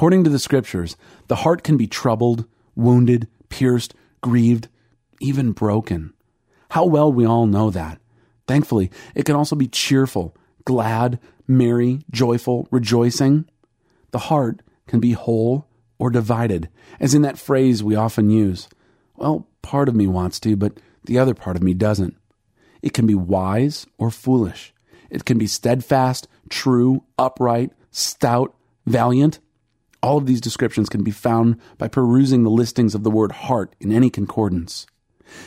According to the scriptures, the heart can be troubled, wounded, pierced, grieved, even broken. How well we all know that. Thankfully, it can also be cheerful, glad, merry, joyful, rejoicing. The heart can be whole or divided, as in that phrase we often use. Well, part of me wants to, but the other part of me doesn't. It can be wise or foolish. It can be steadfast, true, upright, stout, valiant. All of these descriptions can be found by perusing the listings of the word heart in any concordance.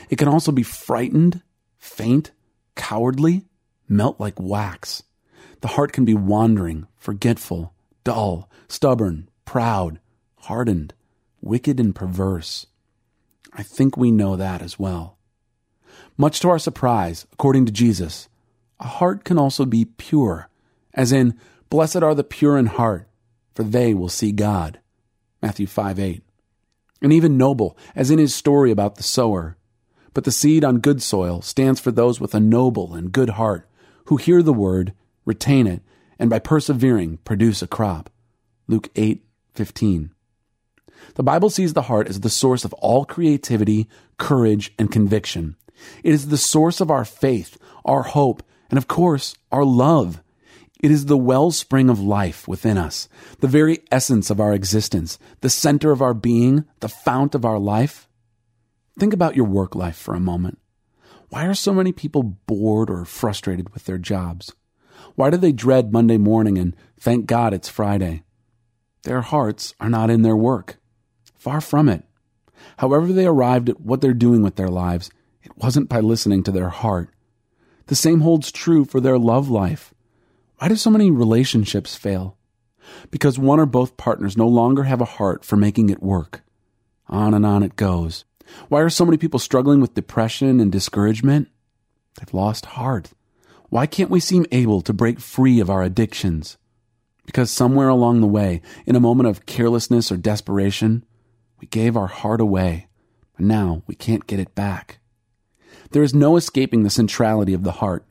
It can also be frightened, faint, cowardly, melt like wax. The heart can be wandering, forgetful, dull, stubborn, proud, hardened, wicked, and perverse. I think we know that as well. Much to our surprise, according to Jesus, a heart can also be pure, as in, Blessed are the pure in heart, for they will see God. Matthew 5 8. And even noble, as in his story about the sower. But the seed on good soil stands for those with a noble and good heart, who hear the word, retain it, and by persevering produce a crop. Luke 8 15. The Bible sees the heart as the source of all creativity, courage, and conviction. It is the source of our faith, our hope, and of course, our love. It is the wellspring of life within us, the very essence of our existence, the center of our being, the fount of our life. Think about your work life for a moment. Why are so many people bored or frustrated with their jobs? Why do they dread Monday morning and thank God it's Friday? Their hearts are not in their work. Far from it. However, they arrived at what they're doing with their lives, it wasn't by listening to their heart. The same holds true for their love life. Why do so many relationships fail? Because one or both partners no longer have a heart for making it work. On and on it goes. Why are so many people struggling with depression and discouragement? They've lost heart. Why can't we seem able to break free of our addictions? Because somewhere along the way, in a moment of carelessness or desperation, we gave our heart away, and now we can't get it back. There is no escaping the centrality of the heart.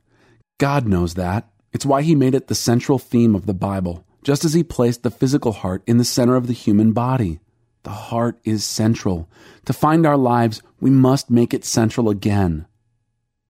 God knows that. It's why He made it the central theme of the Bible, just as He placed the physical heart in the center of the human body. The heart is central. To find our lives, we must make it central again.